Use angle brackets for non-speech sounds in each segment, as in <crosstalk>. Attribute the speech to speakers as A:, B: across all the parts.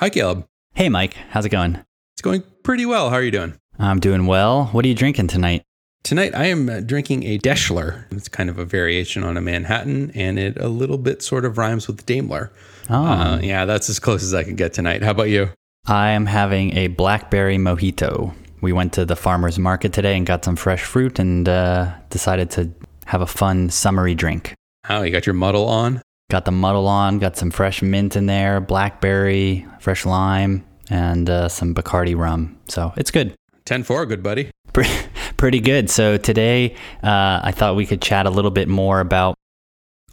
A: Hi, Caleb.
B: Hey, Mike. How's it going?
A: It's going pretty well. How are you doing?
B: I'm doing well. What are you drinking tonight?
A: Tonight, I am uh, drinking a Deshler. It's kind of a variation on a Manhattan, and it a little bit sort of rhymes with Daimler.
B: Oh,
A: Uh, yeah, that's as close as I can get tonight. How about you?
B: I am having a blackberry mojito. We went to the farmer's market today and got some fresh fruit and uh, decided to have a fun summery drink.
A: Oh, you got your muddle on?
B: Got the muddle on, got some fresh mint in there, blackberry, fresh lime, and uh, some Bacardi rum. So it's good.
A: 10 4, good buddy.
B: Pretty, <laughs> pretty good. So today, uh, I thought we could chat a little bit more about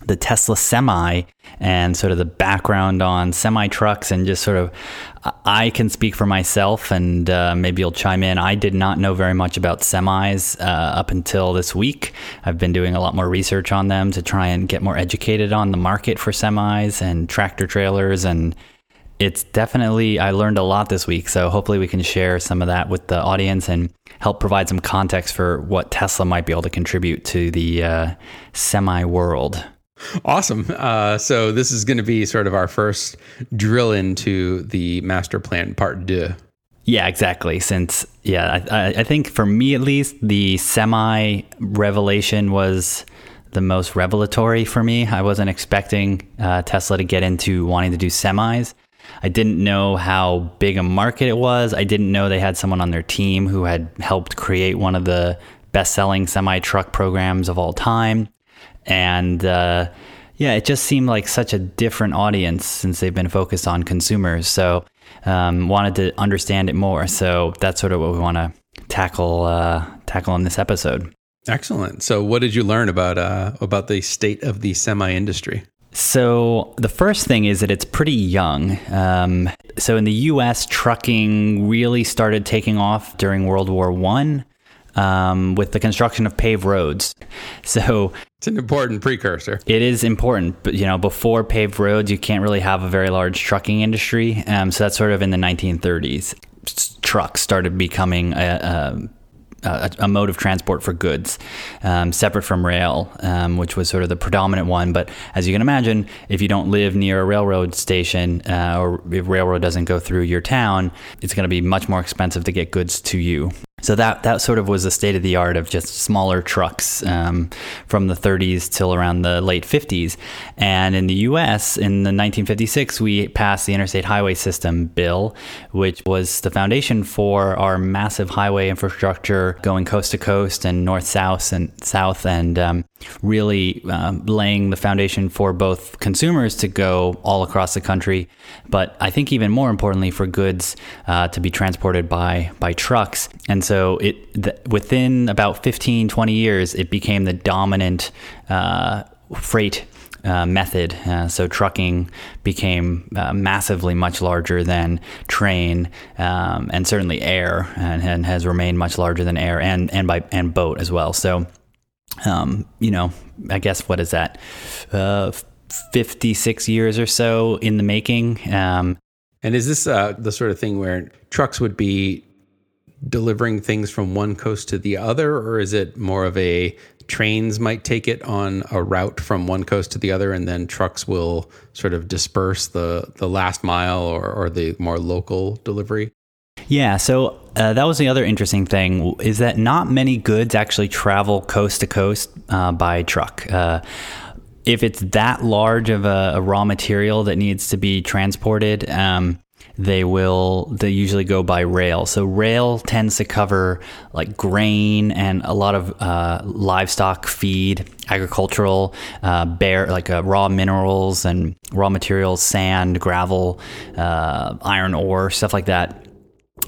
B: the Tesla Semi and sort of the background on semi trucks and just sort of I can speak for myself and uh, maybe you'll chime in. I did not know very much about semis uh, up until this week. I've been doing a lot more research on them to try and get more educated on the market for semis and tractor trailers and it's definitely I learned a lot this week, so hopefully we can share some of that with the audience and help provide some context for what Tesla might be able to contribute to the uh, semi world.
A: Awesome. Uh, so, this is going to be sort of our first drill into the master plan part deux.
B: Yeah, exactly. Since yeah, I, I think for me at least, the semi revelation was the most revelatory for me. I wasn't expecting uh, Tesla to get into wanting to do semis. I didn't know how big a market it was. I didn't know they had someone on their team who had helped create one of the best selling semi truck programs of all time. And uh, yeah, it just seemed like such a different audience since they've been focused on consumers. So um, wanted to understand it more. So that's sort of what we want to tackle uh, tackle in this episode.
A: Excellent. So, what did you learn about uh, about the state of the semi industry?
B: So the first thing is that it's pretty young. Um, so in the U.S., trucking really started taking off during World War One um, with the construction of paved roads. <laughs> So
A: It's an important precursor.
B: it is important, but you know, before paved roads, you can't really have a very large trucking industry. Um, so that's sort of in the 1930s. Trucks started becoming a, a a, a mode of transport for goods, um, separate from rail, um, which was sort of the predominant one. But as you can imagine, if you don't live near a railroad station uh, or if railroad doesn't go through your town, it's going to be much more expensive to get goods to you. So that that sort of was the state of the art of just smaller trucks um, from the 30s till around the late 50s. And in the U.S. in the 1956, we passed the Interstate Highway System bill, which was the foundation for our massive highway infrastructure going coast to coast and north south and south, and um, really um, laying the foundation for both consumers to go all across the country, but I think even more importantly for goods uh, to be transported by by trucks. And so it th- within about 15, 20 years, it became the dominant uh, freight. Uh, method. Uh, so trucking became uh, massively much larger than train, um, and certainly air, and, and, has remained much larger than air, and and by and boat as well. So, um, you know, I guess what is that? Uh, 56 years or so in the making. Um,
A: And is this uh, the sort of thing where trucks would be delivering things from one coast to the other, or is it more of a trains might take it on a route from one coast to the other, and then trucks will sort of disperse the the last mile or, or the more local delivery?
B: Yeah, so uh, that was the other interesting thing is that not many goods actually travel coast to coast uh, by truck. Uh, if it's that large of a, a, raw material that needs to be transported, um, they will they usually go by rail. So rail tends to cover like grain and a lot of uh, livestock feed, agricultural, uh, bare like uh, raw minerals and raw materials, sand, gravel, uh, iron ore, stuff like that.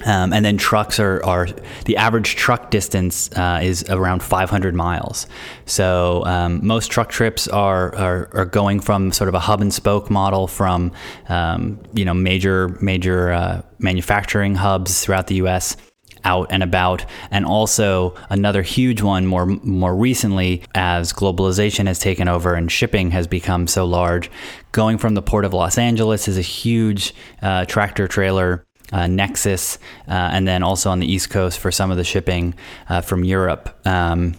B: Um, and then trucks are, are the average truck distance uh, is around 500 miles. So um, most truck trips are, are, are going from sort of a hub and spoke model from um, you know major major uh, manufacturing hubs throughout the U.S. out and about, and also another huge one more more recently as globalization has taken over and shipping has become so large. Going from the port of Los Angeles is a huge uh, tractor trailer uh, Nexus, uh, and then also on the East Coast for some of the shipping uh, from Europe. Um,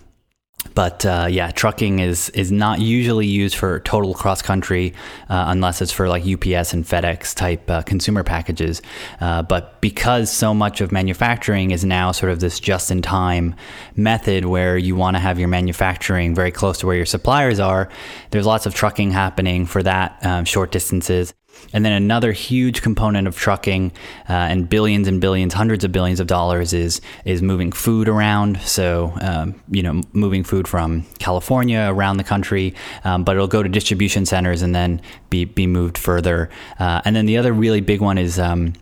B: but uh, yeah, trucking is is not usually used for total cross country uh, unless it's for like UPS and FedEx type uh, consumer packages. But because so much of manufacturing is now sort of this just in time method where you want to have your manufacturing very close to where your suppliers are, there's lots of trucking happening for that um, short distances. And then another huge component of trucking uh, and billions and billions, hundreds of billions of dollars is is moving food around. So um, you know, moving food from California around the country, um, but it'll go to distribution centers and then be be moved further. Uh, and then the other really big one is um,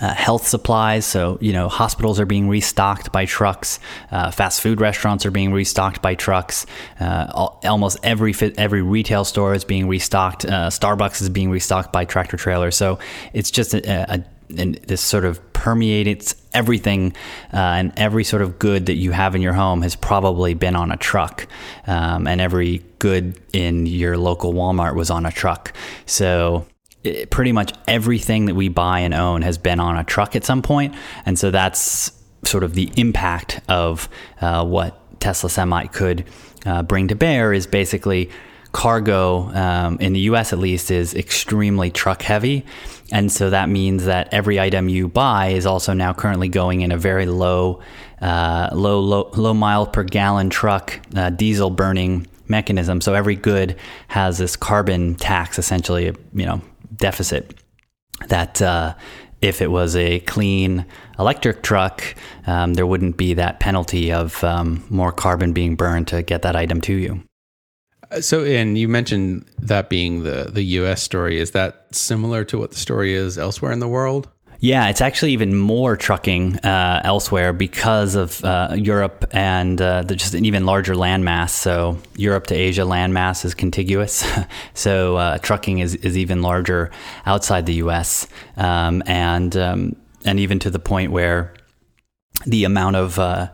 B: uh, health supplies. So, you know, hospitals are being restocked by trucks. Uh, fast food restaurants are being restocked by trucks. Uh, almost every every retail store is being restocked. Uh, Starbucks is being restocked by tractor trailers. So it's just a, a, a this sort of permeates everything, uh, and every sort of good that you have in your home has probably been on a truck, um, and every good in your local Walmart was on a truck. So pretty much everything that we buy and own has been on a truck at some point, and so that's sort of the impact of uh, what Tesla Semi could uh, bring to bear is basically cargo um, in the US at least is extremely truck heavy. And so that means that every item you buy is also now currently going in a very low, uh, low, low, low mile per gallon truck, uh, diesel burning mechanism. So every good has this carbon tax, essentially, you know, deficit that uh, if it was a clean electric truck, um, there wouldn't be that penalty of um, more carbon being burned to get that item to you.
A: Uh, so, and you mentioned that being the the U.S. story. Is that similar to what the story is elsewhere in the world?
B: Yeah, it's actually even more trucking uh, elsewhere because of uh, Europe and uh, just an even larger landmass. So Europe to Asia landmass is contiguous. <laughs> so uh, trucking is, is even larger outside the U.S. Um, and um, and even to the point where the amount of uh,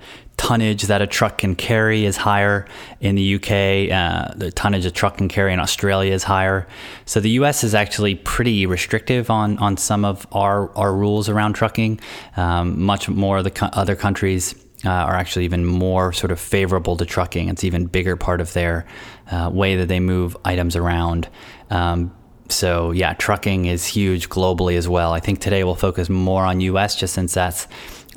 B: tonnage that a truck can carry is higher in the UK. Uh, the tonnage a truck can carry in Australia is higher. So the US is actually pretty restrictive on, on some of our, our rules around trucking. Um, much more of the co- other countries uh, are actually even more sort of favorable to trucking. It's even bigger part of their uh, way that they move items around. Um, so yeah, trucking is huge globally as well. I think today we'll focus more on US just since that's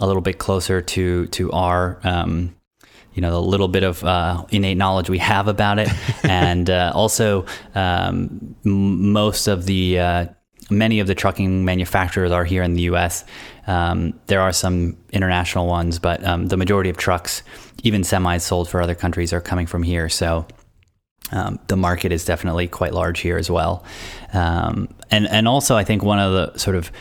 B: a little bit closer to to our um, you know the little bit of uh, innate knowledge we have about it, <laughs> and uh, also um, most of the uh, many of the trucking manufacturers are here in the U.S. Um, there are some international ones, but um, the majority of trucks, even semis sold for other countries, are coming from here. So. Um, the market is definitely quite large here as well, um, and and also I think one of the sort of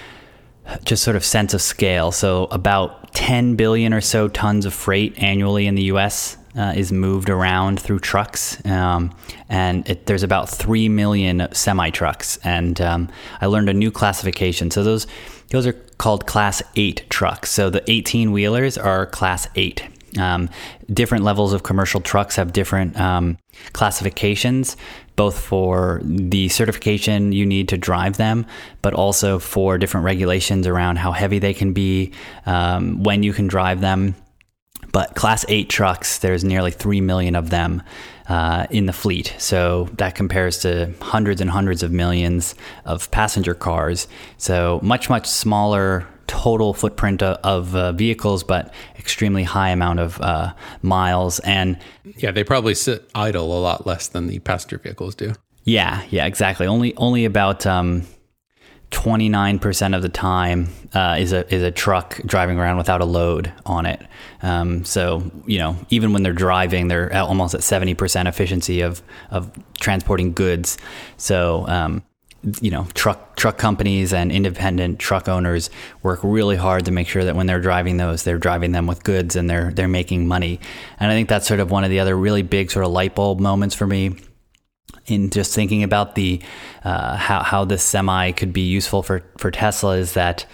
B: just sort of sense of scale. So about 10 billion or so tons of freight annually in the U.S. Uh, is moved around through trucks, um, and it, there's about three million semi trucks. And um, I learned a new classification. So those those are called Class Eight trucks. So the 18 wheelers are Class Eight. Um, different levels of commercial trucks have different um, classifications, both for the certification you need to drive them, but also for different regulations around how heavy they can be, um, when you can drive them. But Class 8 trucks, there's nearly 3 million of them uh, in the fleet. So that compares to hundreds and hundreds of millions of passenger cars. So much, much smaller total footprint of, uh, vehicles, but extremely high amount of uh, miles. And
A: yeah, they probably sit idle a lot less than the passenger vehicles do.
B: Yeah, yeah, exactly. Only only about um, 29% of the time uh, is a is a truck driving around without a load on it. Um, so you know, even when they're driving, they're almost at 70% efficiency of of transporting goods. So um, you know truck truck companies and independent truck owners work really hard to make sure that when they're driving those they're driving them with goods and they're they're making money. And i think that's sort of one of the other really big sort of light bulb moments for me in just thinking about the uh, how how this semi could be useful for for tesla is that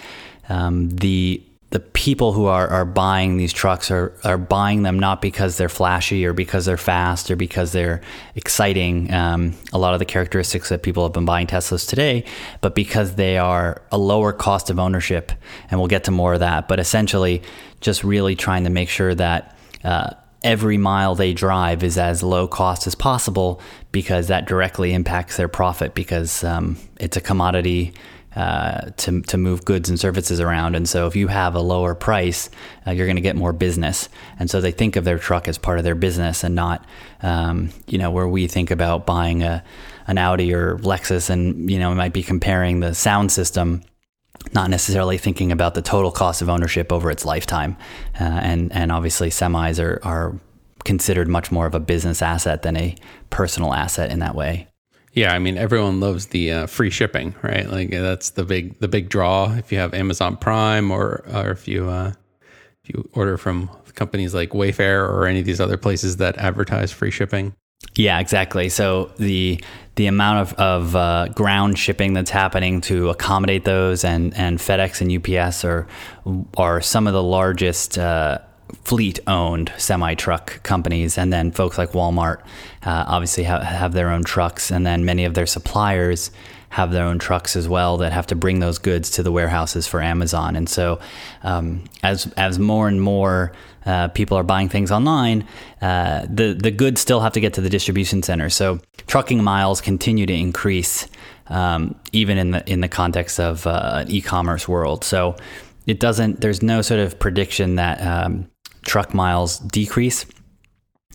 B: um, the the people who are, are buying these trucks are, are buying them not because they're flashy or because they're fast or because they're exciting. Um, a lot of the characteristics that people have been buying Teslas today, but because they are a lower cost of ownership. And we'll get to more of that. But essentially, just really trying to make sure that uh, every mile they drive is as low cost as possible because that directly impacts their profit because um, it's a commodity uh, to, to move goods and services around. And so if you have a lower price, uh, you're going to get more business. And so they think of their truck as part of their business and not, um, you know, where we think about buying a, an Audi or Lexus and, you know, we might be comparing the sound system not necessarily thinking about the total cost of ownership over its lifetime. Uh, and, and obviously, semis are, are considered much more of a business asset than a personal asset in that way.
A: Yeah, I mean everyone loves the uh, free shipping, right? Like that's the big the big draw. If you have Amazon Prime or or if you uh, if you order from companies like Wayfair or any of these other places that advertise free shipping.
B: Yeah, exactly. So the the amount of, of uh, ground shipping that's happening to accommodate those, and, and FedEx and UPS are are some of the largest uh, fleet owned semi truck companies, and then folks like Walmart uh, obviously ha- have their own trucks, and then many of their suppliers have their own trucks as well that have to bring those goods to the warehouses for Amazon. And so, um, as as more and more uh, people are buying things online, uh, the the goods still have to get to the distribution center. So trucking miles continue to increase, um, even in the in the context of uh, an e-commerce world. So it doesn't. There's no sort of prediction that um, truck miles decrease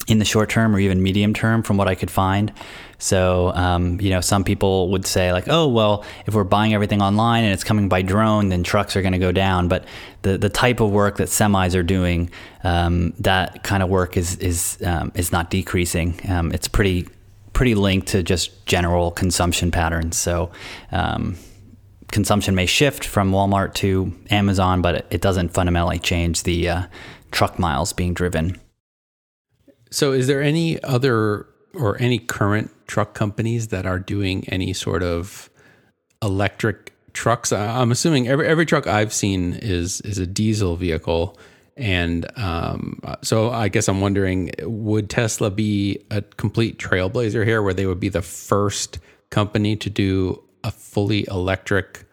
B: in the short term or even medium term, from what I could find. So, um, you know, some people would say, like, oh, well, if we're buying everything online and it's coming by drone, then trucks are going to go down. But the, the type of work that semis are doing, um, that kind of work is, is, um, is not decreasing. Um, it's pretty, pretty linked to just general consumption patterns. So, um, consumption may shift from Walmart to Amazon, but it doesn't fundamentally change the uh, truck miles being driven.
A: So, is there any other or any current truck companies that are doing any sort of electric trucks. I'm assuming every every truck I've seen is is a diesel vehicle, and um, so I guess I'm wondering, would Tesla be a complete trailblazer here, where they would be the first company to do a fully electric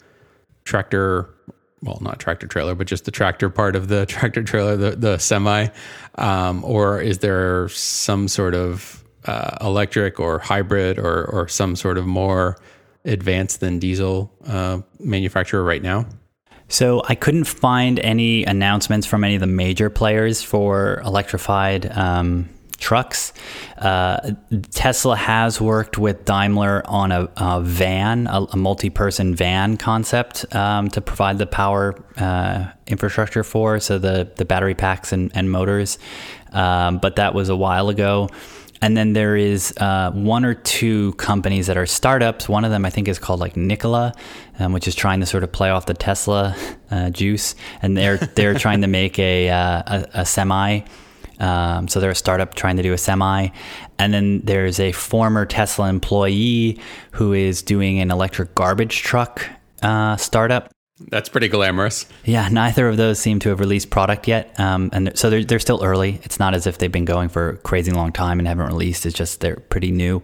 A: tractor? Well, not tractor trailer, but just the tractor part of the <laughs> tractor trailer, the the semi, um, or is there some sort of uh, electric or hybrid or or some sort of more advanced than diesel uh, manufacturer right now?
B: So I couldn't find any announcements from any of the major players for electrified um, trucks. Uh, Tesla has worked with Daimler on a, a van, a, a, multi-person van concept um, to provide the power uh, infrastructure for, so the the battery packs and, and motors. Um, but that was a while ago. And then there is uh, one or two companies that are startups. One of them, I think, is called like Nikola, um, which is trying to sort of play off the Tesla uh, juice, and they're they're trying to make a uh, a, a, semi. Um, so they're a startup trying to do a semi, and then there's a former Tesla employee who is doing an electric garbage truck uh, startup.
A: That's pretty glamorous.
B: Yeah, neither of those seem to have released product yet, um, and so they're they're still early. It's not as if they've been going for a crazy long time and haven't released. It's just they're pretty new.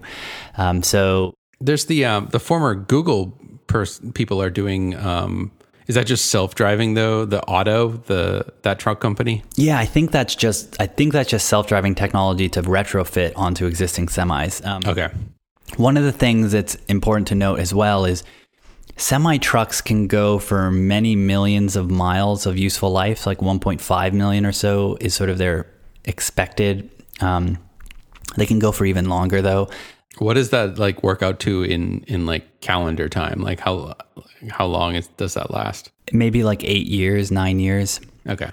B: Um, so
A: there's the um, the former Google pers- people are doing. Um, is that just self driving though? The auto, the that truck company.
B: Yeah, I think that's just I think that's just self driving technology to retrofit onto existing semis.
A: Um, okay.
B: One of the things that's important to note as well is Semi trucks can go for many millions of miles of useful life, like 1.5 million or so is sort of their expected. Um, they can go for even longer though.
A: What does that like work out to in in like calendar time? Like how how long is, does that last?
B: Maybe like eight years, nine years.
A: Okay.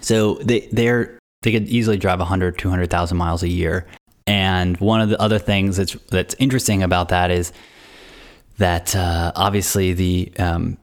B: So they they're they could easily drive 100, 200,000 miles a year. And one of the other things that's that's interesting about that is that uh, obviously the um,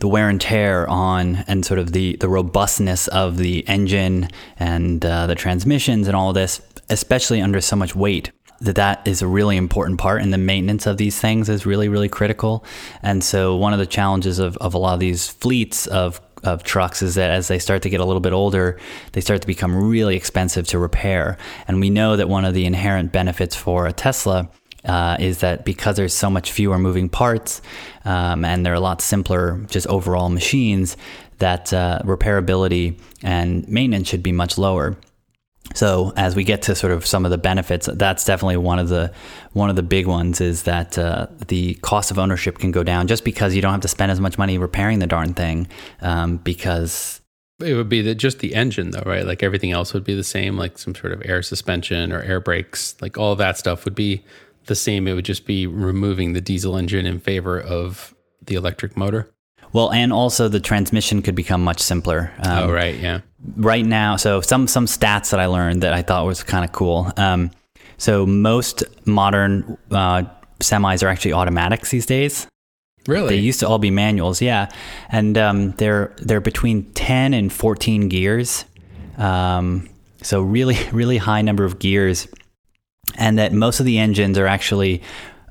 B: the wear and tear on and sort of the the robustness of the engine and uh, the transmissions and all this, especially under so much weight, that that is a really important part and the maintenance of these things is really really critical and so one of the challenges of, of a lot of these fleets of of trucks is that as they start to get a little bit older, they start to become really expensive to repair. And we know that one of the inherent benefits for a Tesla uh, is that because there's so much fewer moving parts um, and they're a lot simpler, just overall machines, that uh, repairability and maintenance should be much lower. So as we get to sort of some of the benefits, that's definitely one of the one of the big ones is that uh, the cost of ownership can go down just because you don't have to spend as much money repairing the darn thing um, because
A: it would be the, just the engine though right? Like everything else would be the same like some sort of air suspension or air brakes like all that stuff would be the same. It would just be removing the diesel engine in favor of the electric motor
B: well and also the transmission could become much simpler.
A: Um, oh right yeah.
B: Right now so some some stats that i learned that i thought was kind of cool. Um, so most modern uh, semis are actually automatics these days.
A: Really?
B: They used to all be manuals, yeah, and um, they're they're between ten and fourteen gears, um, so really <laughs> really high number of gears, and that most of the engines are actually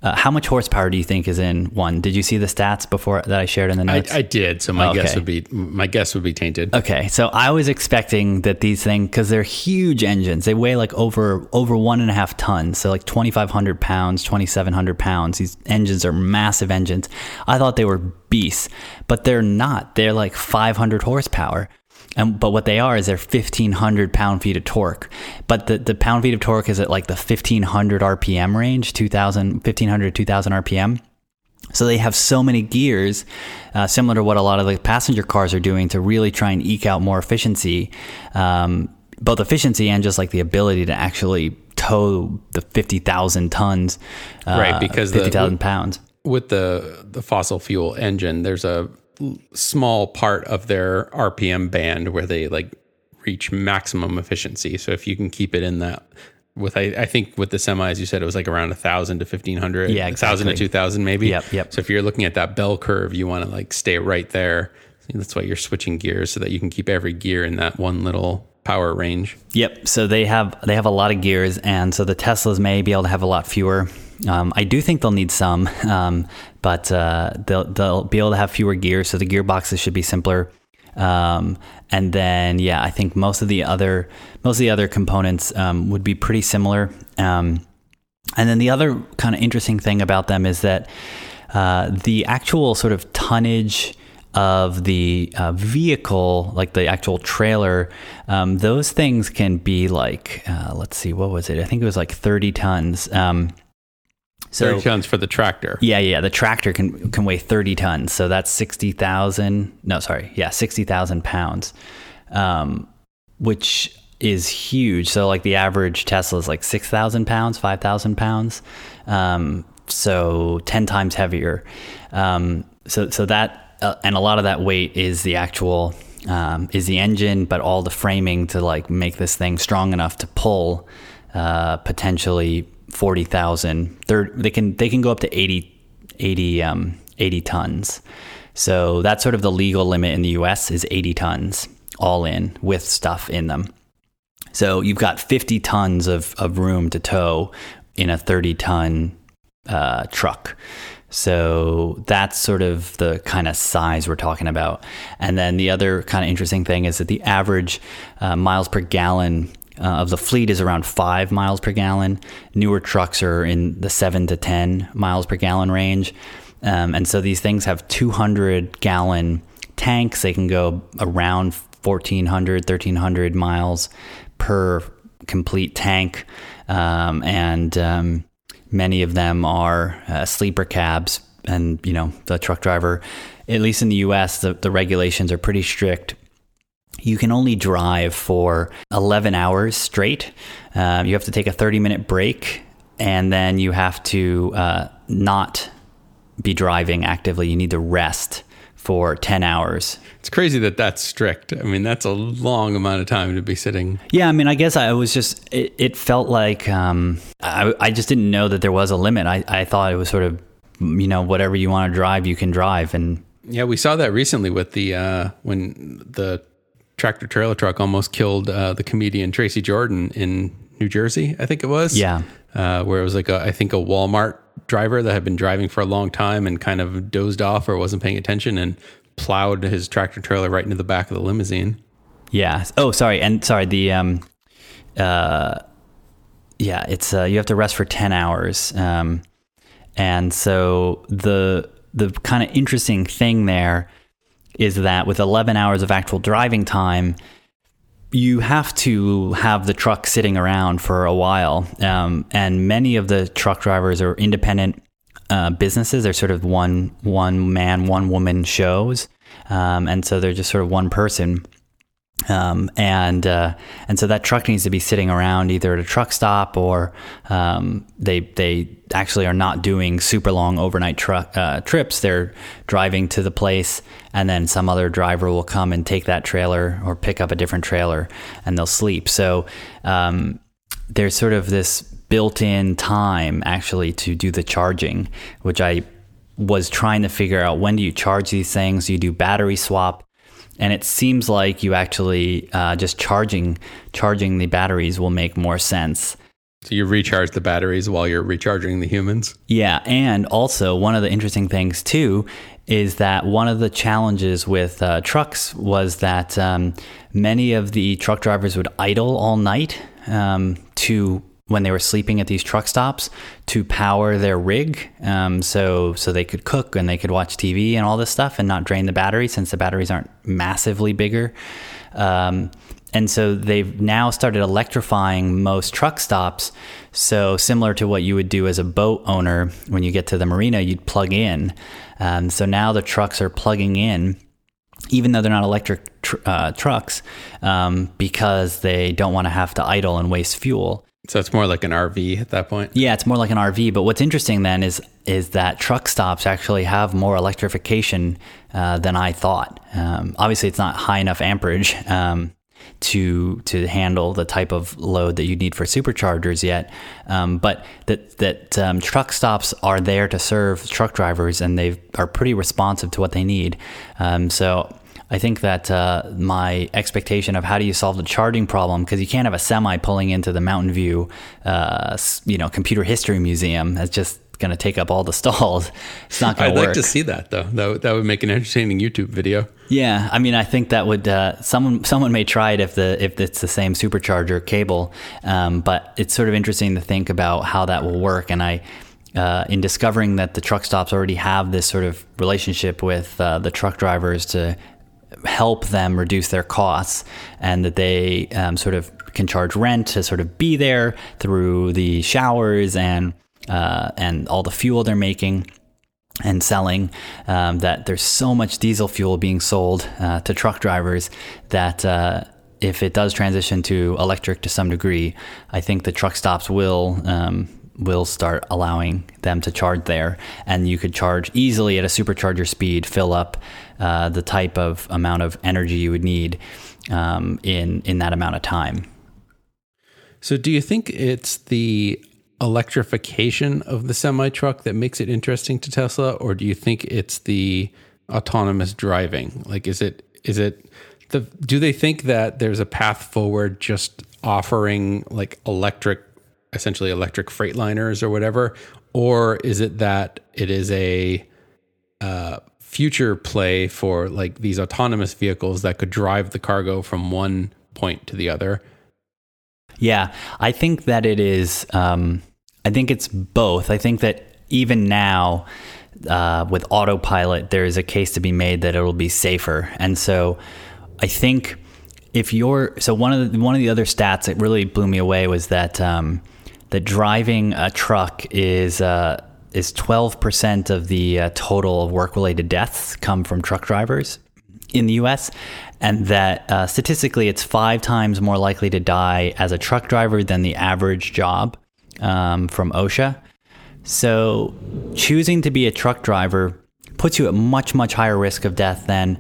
B: uh, how much horsepower do you think is in one? Did you see the stats before that I shared in the notes?
A: I, I did. So my okay. guess would be my guess would be tainted.
B: Okay, so I was expecting that these things because they're huge engines. They weigh like over over one and a half tons, so like twenty five hundred pounds, twenty seven hundred pounds. These engines are massive engines. I thought they were beasts, but they're not. They're like five hundred horsepower. And, but what they are is they're 1500 pound feet of torque. But the, the pound feet of torque is at like the 1500 RPM range, 2000, 1500, 2000 RPM. So they have so many gears, uh, similar to what a lot of the passenger cars are doing to really try and eke out more efficiency, um, both efficiency and just like the ability to actually tow the 50,000 tons, uh, right? Because 50,000 pounds.
A: With the the fossil fuel engine, there's a small part of their RPM band where they like reach maximum efficiency. So if you can keep it in that with I, I think with the semis you said it was like around a thousand to fifteen hundred.
B: Yeah, exactly.
A: thousand to two thousand maybe.
B: Yep, yep.
A: So if you're looking at that bell curve, you want to like stay right there. That's why you're switching gears so that you can keep every gear in that one little power range.
B: Yep. So they have they have a lot of gears, and so the Teslas may be able to have a lot fewer. Um, I do think they'll need some, <laughs> um, but uh, they'll they'll be able to have fewer gears, so the gearboxes should be simpler. Um, and then yeah, I think most of the other most of the other components um, would be pretty similar. Um, and then the other kind of interesting thing about them is that uh, the actual sort of tonnage of the uh, vehicle, like the actual trailer, um, those things can be like, uh, let's see, what was it? I think it was like 30 tons. Um,
A: so 30 tons for the tractor.
B: Yeah, yeah. The tractor can can weigh 30 tons. So that's 60,000. No, sorry. Yeah, 60,000 pounds, um, which is huge. So, like the average Tesla is like 6,000 pounds, 5,000 pounds. Um, so 10 times heavier. Um, so, so that uh, and a lot of that weight is the actual um, is the engine, but all the framing to like make this thing strong enough to pull uh, potentially 40,000. They can they can go up to 80, 80, um, 80 tons. So that's sort of the legal limit in the U.S. is 80 tons all in with stuff in them. So you've got 50 tons of, of room to tow in a 30 ton uh, truck. So that's sort of the kind of size we're talking about. And then the other kind of interesting thing is that the average uh, miles per gallon uh, of the fleet is around five miles per gallon. Newer trucks are in the seven to 10 miles per gallon range. Um, and so these things have 200 gallon tanks. They can go around 1,400, 1,300 miles per complete tank. Um, and um, Many of them are uh, sleeper cabs, and you know the truck driver. At least in the U.S., the, the regulations are pretty strict you can only drive for 11 hours straight. Um, you have to take a 30 minute break, and then you have to uh, not be driving actively. You need to rest for 10 hours.
A: It's crazy that that's strict. I mean, that's a long amount of time to be sitting.
B: Yeah, I mean, I guess I was just, it, it felt like um, I, I just didn't know that there was a limit. I, I thought it was sort of, you know, whatever you want to drive, you can drive. And
A: yeah, we saw that recently with the, uh, when the tractor trailer truck almost killed uh, the comedian Tracy Jordan in New Jersey, I think it was.
B: Yeah.
A: Uh, where it was like, a, I think a Walmart driver that had been driving for a long time and kind of dozed off or wasn't paying attention and plowed his tractor trailer right into the back of the limousine.
B: Yeah. Oh, sorry. And sorry, the um uh yeah, it's uh you have to rest for 10 hours. Um and so the the kind of interesting thing there is that with 11 hours of actual driving time, you have to have the truck sitting around for a while. Um, and many of the truck drivers are independent uh, businesses. They're sort of one one man, one woman shows, um, and so they're just sort of one person. Um, and uh, and so that truck needs to be sitting around either at a truck stop or um, they they actually are not doing super long overnight truck uh, trips. They're driving to the place, and then some other driver will come and take that trailer or pick up a different trailer, and they'll sleep. So um, there's sort of this built-in time actually to do the charging, which I was trying to figure out when do you charge these things? You do battery swap? and it seems like you actually uh, just charging charging the batteries will make more sense.
A: So you recharge the batteries while you're recharging the humans.
B: Yeah, and also one of the interesting things too is that one of the challenges with uh, trucks was that um, many of the truck drivers would idle all night um, to when they were sleeping at these truck stops to power their rig, um, so so they could cook and they could watch TV and all this stuff and not drain the battery since the batteries aren't massively bigger. Um, and so they've now started electrifying most truck stops. So similar to what you would do as a boat owner when you get to the marina, you'd plug in. Um, so now the trucks are plugging in even though they're not electric tr- uh, trucks, um, because they don't want to have to idle and waste fuel.
A: So it's more like an RV at that point.
B: Yeah, it's more like an RV. But what's interesting then is is that truck stops actually have more electrification uh, than I thought. Um, obviously, it's not high enough amperage um, to to handle the type of load that you need for superchargers yet. Um, but that that um, truck stops are there to serve truck drivers, and they are pretty responsive to what they need. Um, so I think that uh, my expectation of how do you solve the charging problem because you can't have a semi pulling into the Mountain View, uh, you know, computer history museum. That's just going to take up all the <laughs> stalls. It's not going
A: to
B: work.
A: I'd like to see that though. That would, that would make an entertaining YouTube video.
B: Yeah, I mean, I think that would uh, someone someone may try it if the if it's the same supercharger cable, um, but it's sort of interesting to think about how that will work. And I uh, in discovering that the truck stops already have this sort of relationship with uh, the truck drivers to help them reduce their costs and that they um, sort of can charge rent to sort of be there through the showers and uh, and all the fuel they're making and selling um, that there's so much diesel fuel being sold uh, to truck drivers that uh, if it does transition to electric to some degree, I think the truck stops will um, will start allowing them to charge there, and you could charge easily at a supercharger speed, fill up uh, the type of amount of energy you would need um, in in that amount of time.
A: So, do you think it's the electrification of the semi truck that makes it interesting to Tesla, or do you think it's the autonomous driving? Like, is it is it the do they think that there's a path forward just offering like electric, essentially electric freightliners or whatever, or is it that it is a uh, future play for like these autonomous vehicles that could drive the cargo from one point to the other?
B: Yeah, I think that it is. Um, I think it's both. I think that even now, uh, with autopilot, there is a case to be made that it'll be safer, and so I think if you're so one of the one of the other stats that really blew me away was that um, that driving a truck is. Uh, is 12% of the uh, total of work related deaths come from truck drivers in the US, and that uh, statistically it's five times more likely to die as a truck driver than the average job um, from OSHA. So choosing to be a truck driver puts you at much, much higher risk of death than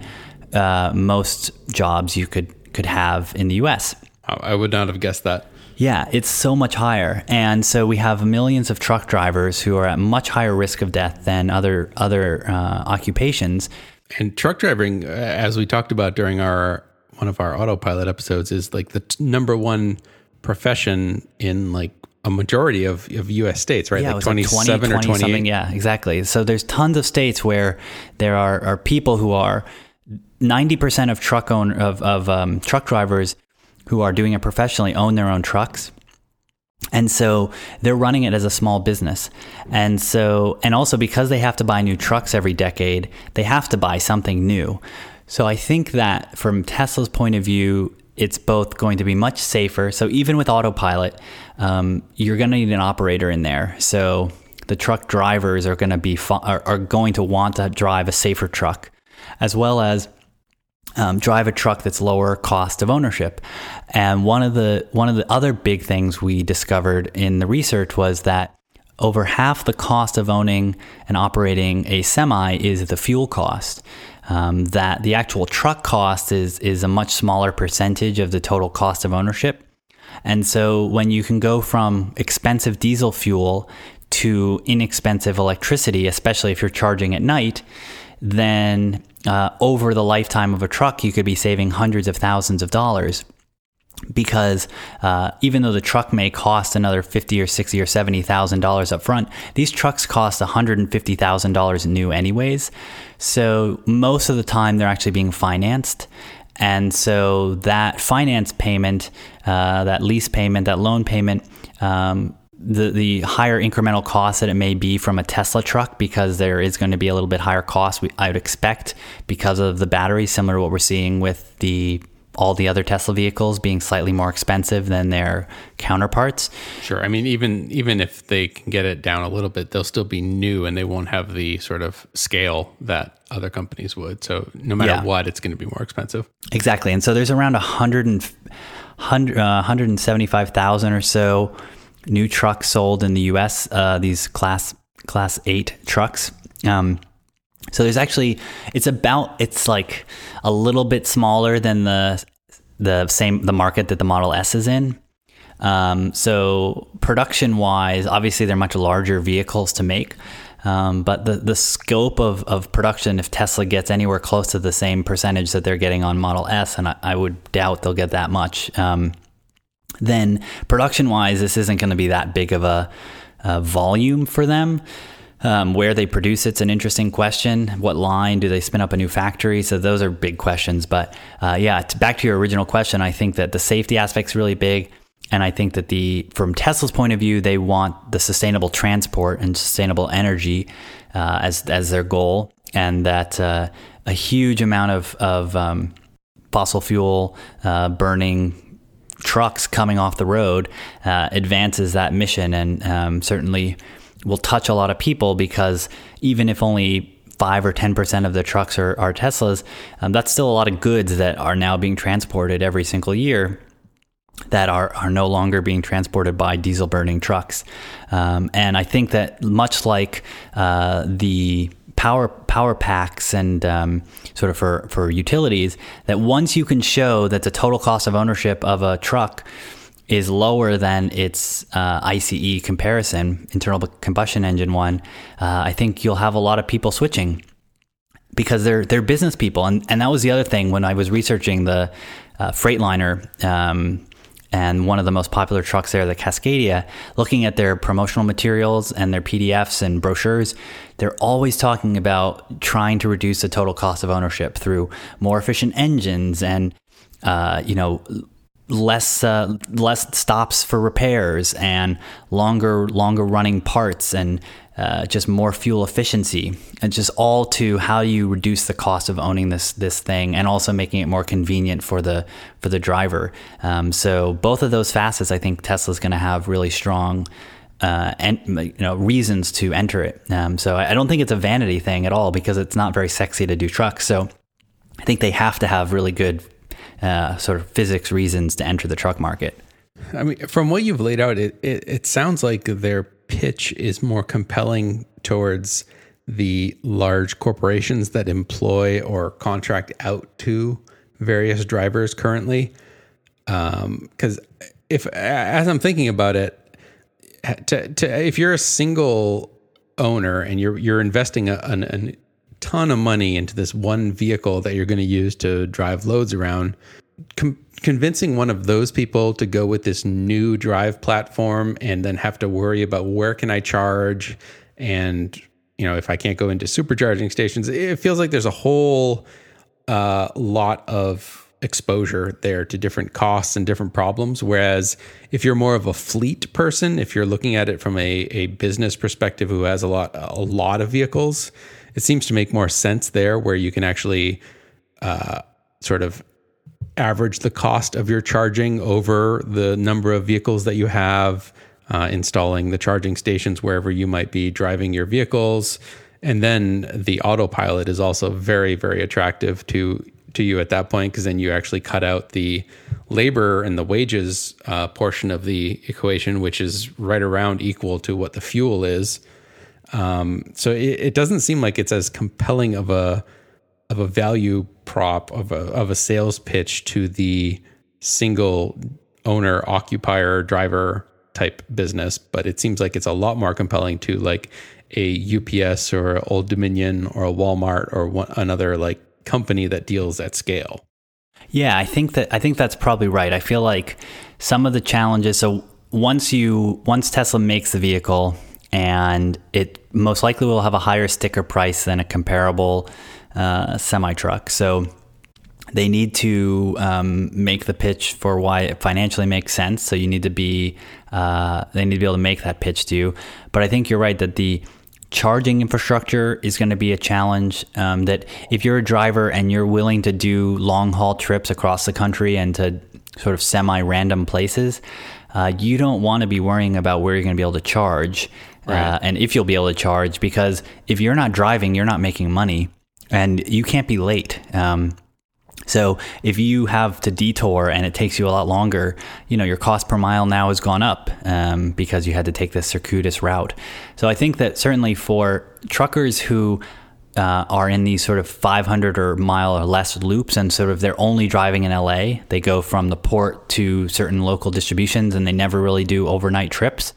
B: uh, most jobs you could, could have in the US.
A: I would not have guessed that.
B: Yeah, it's so much higher, and so we have millions of truck drivers who are at much higher risk of death than other other uh, occupations.
A: And truck driving, uh, as we talked about during our one of our autopilot episodes, is like the t- number one profession in like a majority of, of U.S. states, right?
B: Yeah,
A: like
B: 27 like 20, 20 or 28. Yeah, exactly. So there's tons of states where there are, are people who are 90% of truck own of, of um, truck drivers who are doing it professionally own their own trucks. And so they're running it as a small business. And so, and also because they have to buy new trucks every decade, they have to buy something new. So I think that from Tesla's point of view, it's both going to be much safer. So even with autopilot, um, you're going to need an operator in there. So the truck drivers are going to be are, are going to want to drive a safer truck, as well as um, drive a truck that's lower cost of ownership. And one of the one of the other big things we discovered in the research was that over half the cost of owning and operating a semi is the fuel cost. Um, that the actual truck cost is is a much smaller percentage of the total cost of ownership. And so when you can go from expensive diesel fuel to inexpensive electricity, especially if you're charging at night, then uh, over the lifetime of a truck, you could be saving hundreds of thousands of dollars. Because uh, even though the truck may cost another fifty or sixty or seventy thousand dollars up front, these trucks cost one hundred and fifty thousand dollars new anyways. So most of the time, they're actually being financed, and so that finance payment, uh, that lease payment, that loan payment, um, the the higher incremental cost that it may be from a Tesla truck because there is going to be a little bit higher cost I would expect because of the battery similar to what we're seeing with the all the other Tesla vehicles being slightly more expensive than their counterparts.
A: Sure. I mean even even if they can get it down a little bit they'll still be new and they won't have the sort of scale that other companies would. So no matter yeah. what it's going to be more expensive.
B: Exactly. And so there's around 100 and 100, uh, 175,000 or so new trucks sold in the U.S. Uh, these class class eight trucks. Um, so there's actually it's about it's like a little bit smaller than the the same the market that the Model S is in. Um, so production wise, obviously they're much larger vehicles to make. Um, but the, the scope of, of production, if Tesla gets anywhere close to the same percentage that they're getting on Model S, and I, I would doubt they'll get that much, um, then production wise, this isn't going to be that big of a, a volume for them. Um, where they produce it's an interesting question. What line do they spin up a new factory? So those are big questions. But uh, yeah, to, back to your original question, I think that the safety aspect's really big, and I think that the from Tesla's point of view, they want the sustainable transport and sustainable energy uh, as as their goal, and that uh, a huge amount of of um, fossil fuel uh, burning trucks coming off the road uh, advances that mission and um, certainly will touch a lot of people because even if only five or ten percent of the trucks are, are Teslas, um, that's still a lot of goods that are now being transported every single year that are, are no longer being transported by diesel burning trucks. Um, and I think that much like uh, the power power packs and um, sort of for for utilities that once you can show that the total cost of ownership of a truck is lower than its uh, ICE comparison, internal combustion engine one, uh, I think you'll have a lot of people switching because they're they're business people, and and that was the other thing when I was researching the uh, Freightliner. Um, and one of the most popular trucks there, the Cascadia, looking at their promotional materials and their PDFs and brochures, they're always talking about trying to reduce the total cost of ownership through more efficient engines and, uh, you know, less uh, less stops for repairs and longer longer running parts and uh, just more fuel efficiency and just all to how you reduce the cost of owning this this thing and also making it more convenient for the for the driver. Um, so both of those facets, I think Tesla's going to have really strong. Uh, and you know reasons to enter it. Um, so I, I don't think it's a vanity thing at all because it's not very sexy to do trucks. So I think they have to have really good uh, sort of physics reasons to enter the truck market.
A: I mean, from what you've laid out, it, it, it sounds like their pitch is more compelling towards the large corporations that employ or contract out to various drivers currently. Because um, if, as I'm thinking about it, to, to, if you're a single owner and you're you're investing a, an, a ton of money into this one vehicle that you're going to use to drive loads around, com- convincing one of those people to go with this new drive platform and then have to worry about where can I charge and you know if I can't go into supercharging stations it feels like there's a whole uh, lot of exposure there to different costs and different problems. Whereas if you're more of a fleet person if you're looking at it from a, a business perspective who has a lot a lot of vehicles it seems to make more sense there where you can actually uh, sort of average the cost of your charging over the number of vehicles that you have, uh, installing the charging stations wherever you might be driving your vehicles. And then the autopilot is also very, very attractive to to you at that point because then you actually cut out the labor and the wages uh, portion of the equation, which is right around equal to what the fuel is. Um, so it, it, doesn't seem like it's as compelling of a of a value prop of a of a sales pitch to the single owner occupier driver type business, but it seems like it's a lot more compelling to like a UPS or Old Dominion or a Walmart or one, another like company that deals at scale.
B: Yeah, I think that I think that's probably right. I feel like some of the challenges so once you once Tesla makes the vehicle and it most likely will have a higher sticker price than a comparable uh, semi truck. So they need to um, make the pitch for why it financially makes sense. So you need to be uh, they need to be able to make that pitch to you. But I think you're right that the charging infrastructure is going to be a challenge. Um, that if you're a driver and you're willing to do long haul trips across the country and to sort of semi random places, uh, you don't want to be worrying about where you're going to be able to charge right. uh, and if you'll be able to charge because if you're not driving, you're not making money and you can't be late. Um, so if you have to detour and it takes you a lot longer, you know your cost per mile now has gone up um, because you had to take this circuitous route. So I think that certainly for truckers who uh, are in these sort of 500 or mile or less loops and sort of they're only driving in LA, they go from the port to certain local distributions and they never really do overnight trips.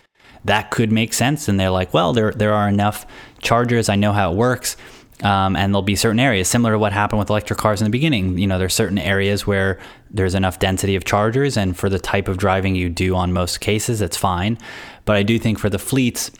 B: That could make sense, and they're like, well, there there are enough chargers. I know how it works um, and there'll be certain areas similar to what happened with electric cars in the beginning. You know, there's certain areas where there's enough density of chargers, and for the type of driving you do on most cases, it's fine. But I do think for the fleets,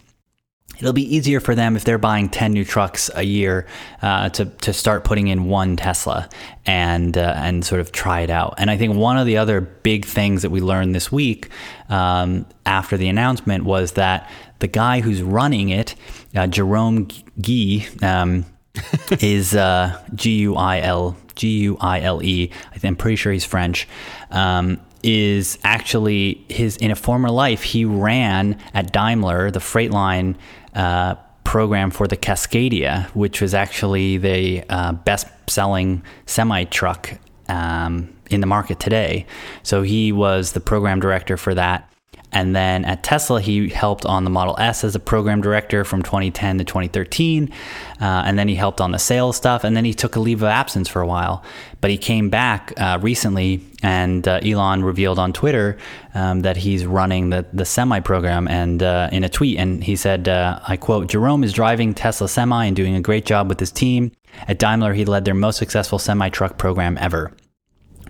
B: it'll be easier for them if they're buying 10 new trucks a year uh, to, to start putting in one Tesla and, uh, and sort of try it out. And I think one of the other big things that we learned this week um, after the announcement was that the guy who's running it, uh, Jerome Guile, um, <laughs> is uh, G U I L G U I L E. I'm pretty sure he's French. Um, is actually his in a former life he ran at Daimler the Freightliner uh, program for the Cascadia, which was actually the uh, best-selling semi truck um, in the market today. So he was the program director for that. And then at Tesla, he helped on the Model S as a program director from 2010 to 2013. Uh, and then he helped on the sales stuff. And then he took a leave of absence for a while. But he came back uh, recently, and uh, Elon revealed on Twitter um, that he's running the, the semi program. And uh, in a tweet, and he said, uh, I quote, Jerome is driving Tesla Semi and doing a great job with his team. At Daimler, he led their most successful semi truck program ever.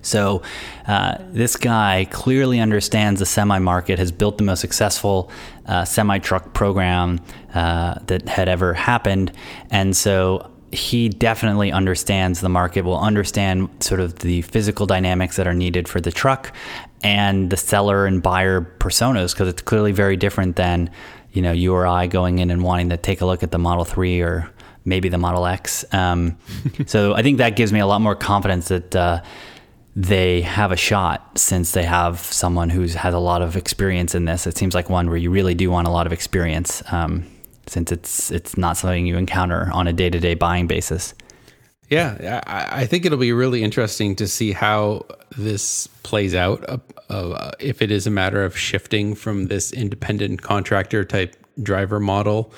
B: So, uh, this guy clearly understands the semi market, has built the most successful uh, semi truck program uh, that had ever happened. And so, he definitely understands the market, will understand sort of the physical dynamics that are needed for the truck and the seller and buyer personas, because it's clearly very different than, you know, you or I going in and wanting to take a look at the Model 3 or maybe the Model X. Um, <laughs> so I think that gives me a lot more confidence that uh, they have a shot since they have someone who's had a lot of experience in this. It seems like one where you really do want a lot of experience, um, since it's it's not something you encounter on a day to day buying basis.
A: Yeah, I, I, think it'll be really interesting to see how this plays out. Uh, uh, if it is a matter of shifting from this independent contractor type driver model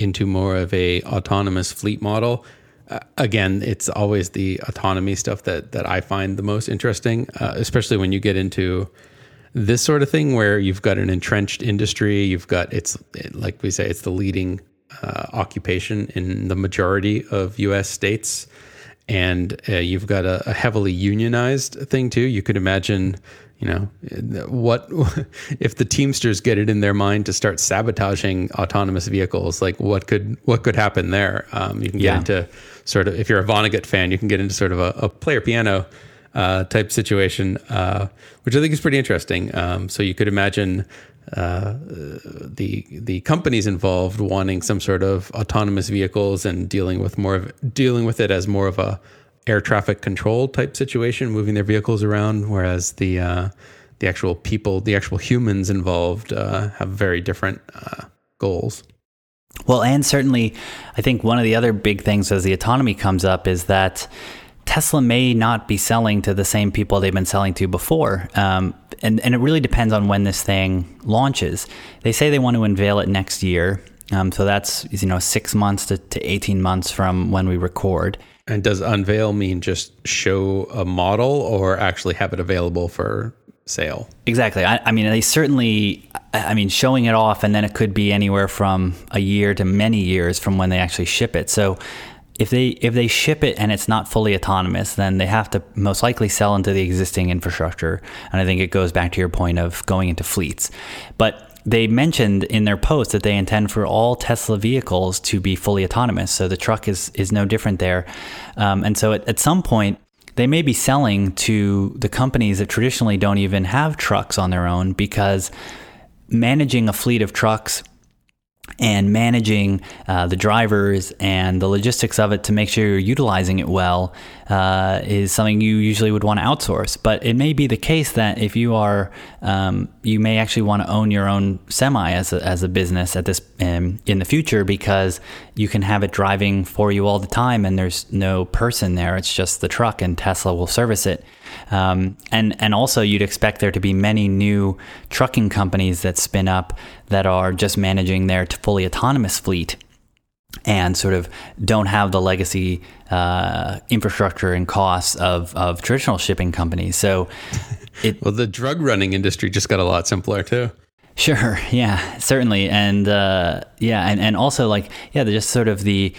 A: into more of a autonomous fleet model uh, again, it's always the autonomy stuff that that I find the most interesting, uh, especially when you get into this sort of thing where you've got an entrenched industry. You've got it's like we say, it's the leading uh, occupation in the majority of U.S. states, and uh, you've got a, a heavily unionized thing too. You could imagine you know what <laughs> if the teamsters get it in their mind to start sabotaging autonomous vehicles like what could what could happen there um, you can get yeah. into sort of if you're a Vonnegut fan you can get into sort of a, a player piano uh, type situation uh, which i think is pretty interesting um, so you could imagine uh, the the companies involved wanting some sort of autonomous vehicles and dealing with more of dealing with it as more of a air traffic control type situation, moving their vehicles around, whereas the uh, the actual people, the actual humans involved, uh, have very different uh, goals.
B: Well, and certainly, I think one of the other big things as the autonomy comes up is that Tesla may not be selling to the same people they've been selling to before. Um, and, and it really depends on when this thing launches. They say they want to unveil it next year. Um, so that's you know six months to, to 18 months from when we record.
A: And does unveil mean just show a model or actually have it available for sale?
B: Exactly. I, I mean, they certainly, I mean, showing it off, and then it could be anywhere from a year to many years from when they actually ship it. So if they if they ship it and it's not fully autonomous, then they have to most likely sell into the existing infrastructure. And I think it goes back to your point of going into fleets. But they mentioned in their post that they intend for all Tesla vehicles to be fully autonomous. So the truck is is no different there. Um, and so at, at some point, they may be selling to the companies that traditionally don't even have trucks on their own because managing a fleet of trucks and managing uh, the drivers and the logistics of it to make sure you're utilizing it well uh, is something you usually would want to outsource. But it may be the case that if you are, um, you may actually want to own your own semi as a, as a business at this um, in the future because you can have it driving for you all the time and there's no person there. It's just the truck and Tesla will service it. Um, and and also you'd expect there to be many new trucking companies that spin up that are just managing their fully autonomous fleet and sort of don't have the legacy uh, infrastructure and costs of, of traditional shipping companies. So,
A: it <laughs> well, the drug running industry just got a lot simpler too.
B: Sure, <laughs> yeah, certainly, and uh, yeah, and, and also like yeah, just sort of the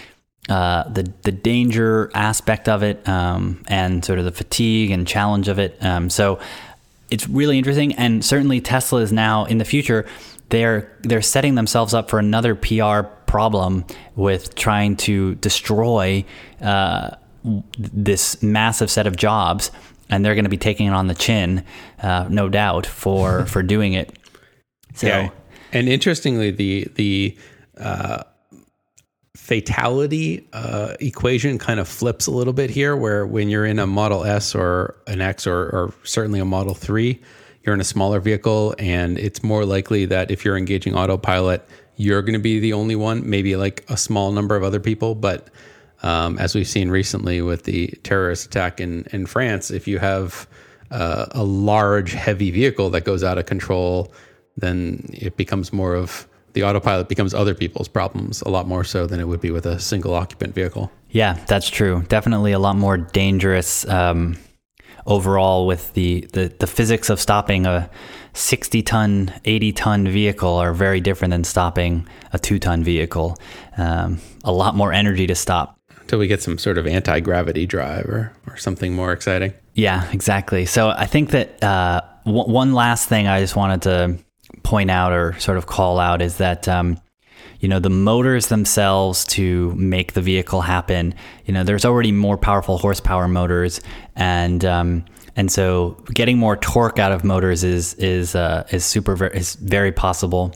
B: uh, the the danger aspect of it, um, and sort of the fatigue and challenge of it. Um, so it's really interesting, and certainly Tesla is now in the future. They're they're setting themselves up for another PR problem with trying to destroy uh, this massive set of jobs, and they're going to be taking it on the chin, uh, no doubt, for <laughs> for doing it.
A: So, yeah. and interestingly, the the uh, fatality uh, equation kind of flips a little bit here, where when you're in a Model S or an X or, or certainly a Model 3, you're in a smaller vehicle, and it's more likely that if you're engaging autopilot, you're going to be the only one, maybe like a small number of other people. But um, as we've seen recently with the terrorist attack in, in France, if you have uh, a large, heavy vehicle that goes out of control, then it becomes more of the autopilot becomes other people's problems a lot more so than it would be with a single occupant vehicle.
B: Yeah, that's true. Definitely a lot more dangerous um, overall with the, the, the physics of stopping a 60 ton, 80 ton vehicle are very different than stopping a two ton vehicle. Um, a lot more energy to stop.
A: Until we get some sort of anti gravity drive or, or something more exciting.
B: Yeah, exactly. So I think that uh, w- one last thing I just wanted to point out or sort of call out is that um, you know the motors themselves to make the vehicle happen. You know, there's already more powerful horsepower motors, and um, and so getting more torque out of motors is is uh, is super is very possible.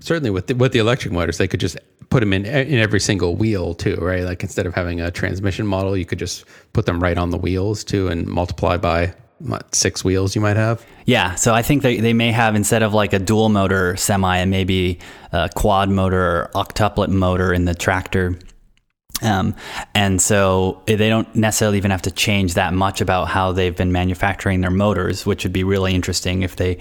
A: Certainly, with the, with the electric motors, they could just put them in in every single wheel too, right? Like instead of having a transmission model, you could just put them right on the wheels too, and multiply by what, six wheels you might have.
B: Yeah, so I think they, they may have instead of like a dual motor semi and maybe a quad motor or octuplet motor in the tractor. Um, and so they don't necessarily even have to change that much about how they've been manufacturing their motors, which would be really interesting if they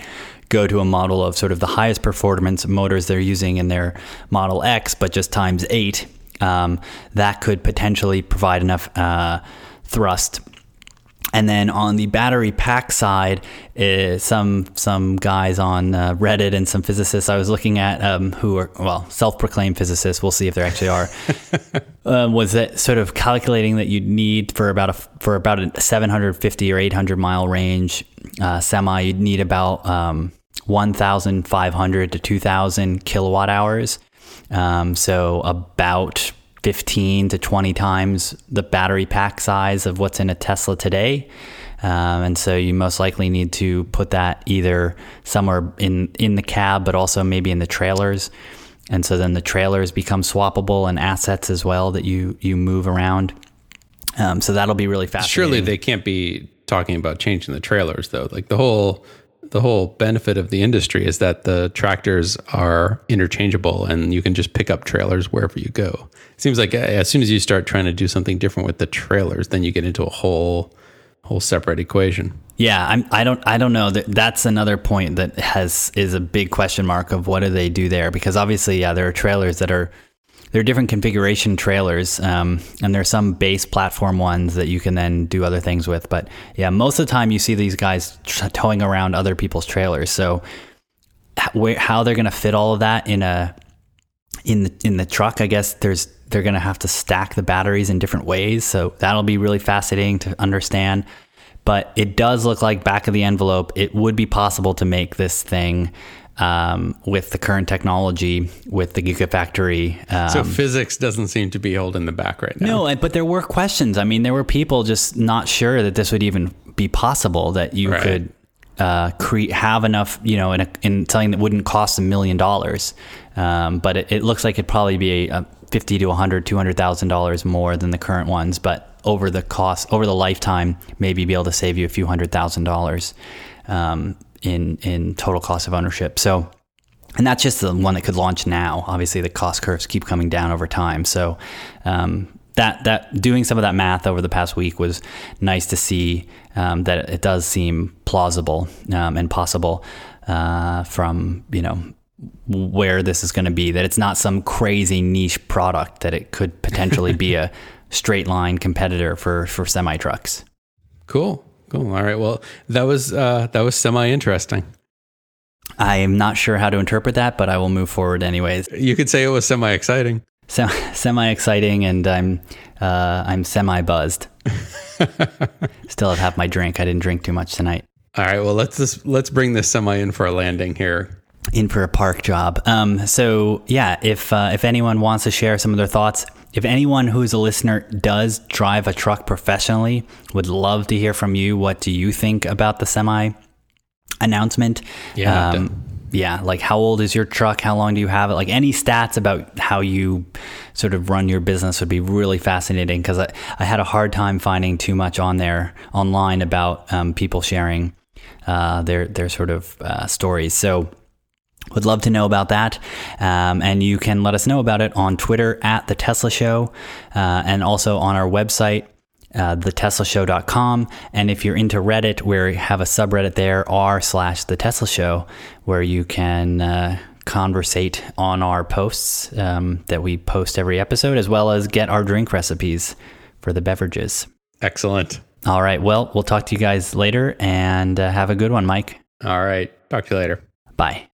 B: go to a model of sort of the highest performance motors they're using in their Model X, but just times eight. Um, that could potentially provide enough uh, thrust and then on the battery pack side, uh, some some guys on uh, Reddit and some physicists I was looking at um, who are well self-proclaimed physicists. We'll see if they actually are. uh, <laughs> was that sort of calculating that you'd need for about a for about a 750 or 800 mile range uh, semi, you'd need about um, 1,500 to 2,000 kilowatt hours. Um, so about 15 to 20 times the battery pack size of what's in a Tesla today. Um, and so you most likely need to put that either somewhere in, in the cab, but also maybe in the trailers. And so then the trailers become swappable and assets as well that you, you move around. Um, so that'll be really fascinating.
A: Surely they can't be talking about changing the trailers though. Like the whole the whole benefit of the industry is that the tractors are interchangeable and you can just pick up trailers wherever you go. It seems like uh, as soon as you start trying to do something different with the trailers, then you get into a whole whole separate equation.
B: Yeah, I'm, I don't I don't know that that's another point that has is a big question mark of what do they do there because obviously yeah there are trailers that are there are different configuration trailers, um, and there are some base platform ones that you can then do other things with. But yeah, most of the time you see these guys towing around other people's trailers. So how they're going to fit all of that in a in the in the truck, I guess there's they're going to have to stack the batteries in different ways. So that'll be really fascinating to understand. But it does look like back of the envelope, it would be possible to make this thing um, with the current technology with the Gigafactory. Um,
A: so physics doesn't seem to be holding the back right
B: now. No, but there were questions. I mean, there were people just not sure that this would even be possible that you right. could uh, create have enough, you know, in, a, in something that wouldn't cost a million dollars. Um, but it, it, looks like it'd probably be a, a fifty to a hundred, two hundred thousand dollars more than the current ones. But over the cost, over the lifetime, maybe be able to save you a few hundred thousand dollars. Um, in in total cost of ownership. So and that's just the one that could launch now. Obviously, the cost curves keep coming down over time. So um, that that doing some of that math over the past week was nice to see um, that it does seem plausible um, and possible uh, from you know where this is going to be. That it's not some crazy niche product. That it could potentially be <laughs> a straight line competitor for for semi trucks.
A: Cool. Cool. All right. Well, that was uh, that was semi interesting.
B: I am not sure how to interpret that, but I will move forward anyways.
A: You could say it was semi exciting.
B: So, semi exciting, and I'm uh, I'm semi buzzed. <laughs> Still have half my drink. I didn't drink too much tonight.
A: All right. Well, let's just let's bring this semi in for a landing here.
B: In for a park job. Um, so yeah, if uh, if anyone wants to share some of their thoughts, if anyone who's a listener does drive a truck professionally, would love to hear from you. What do you think about the semi announcement?
A: Yeah. Um,
B: yeah, like how old is your truck? How long do you have it? Like any stats about how you sort of run your business would be really fascinating because I, I had a hard time finding too much on there online about um, people sharing uh, their their sort of uh, stories. So would love to know about that. Um, and you can let us know about it on Twitter at The Tesla Show uh, and also on our website, uh, theteslashow.com. And if you're into Reddit, we have a subreddit there, r slash The Tesla Show, where you can uh, conversate on our posts um, that we post every episode, as well as get our drink recipes for the beverages.
A: Excellent.
B: All right. Well, we'll talk to you guys later and uh, have a good one, Mike.
A: All right. Talk to you later.
B: Bye.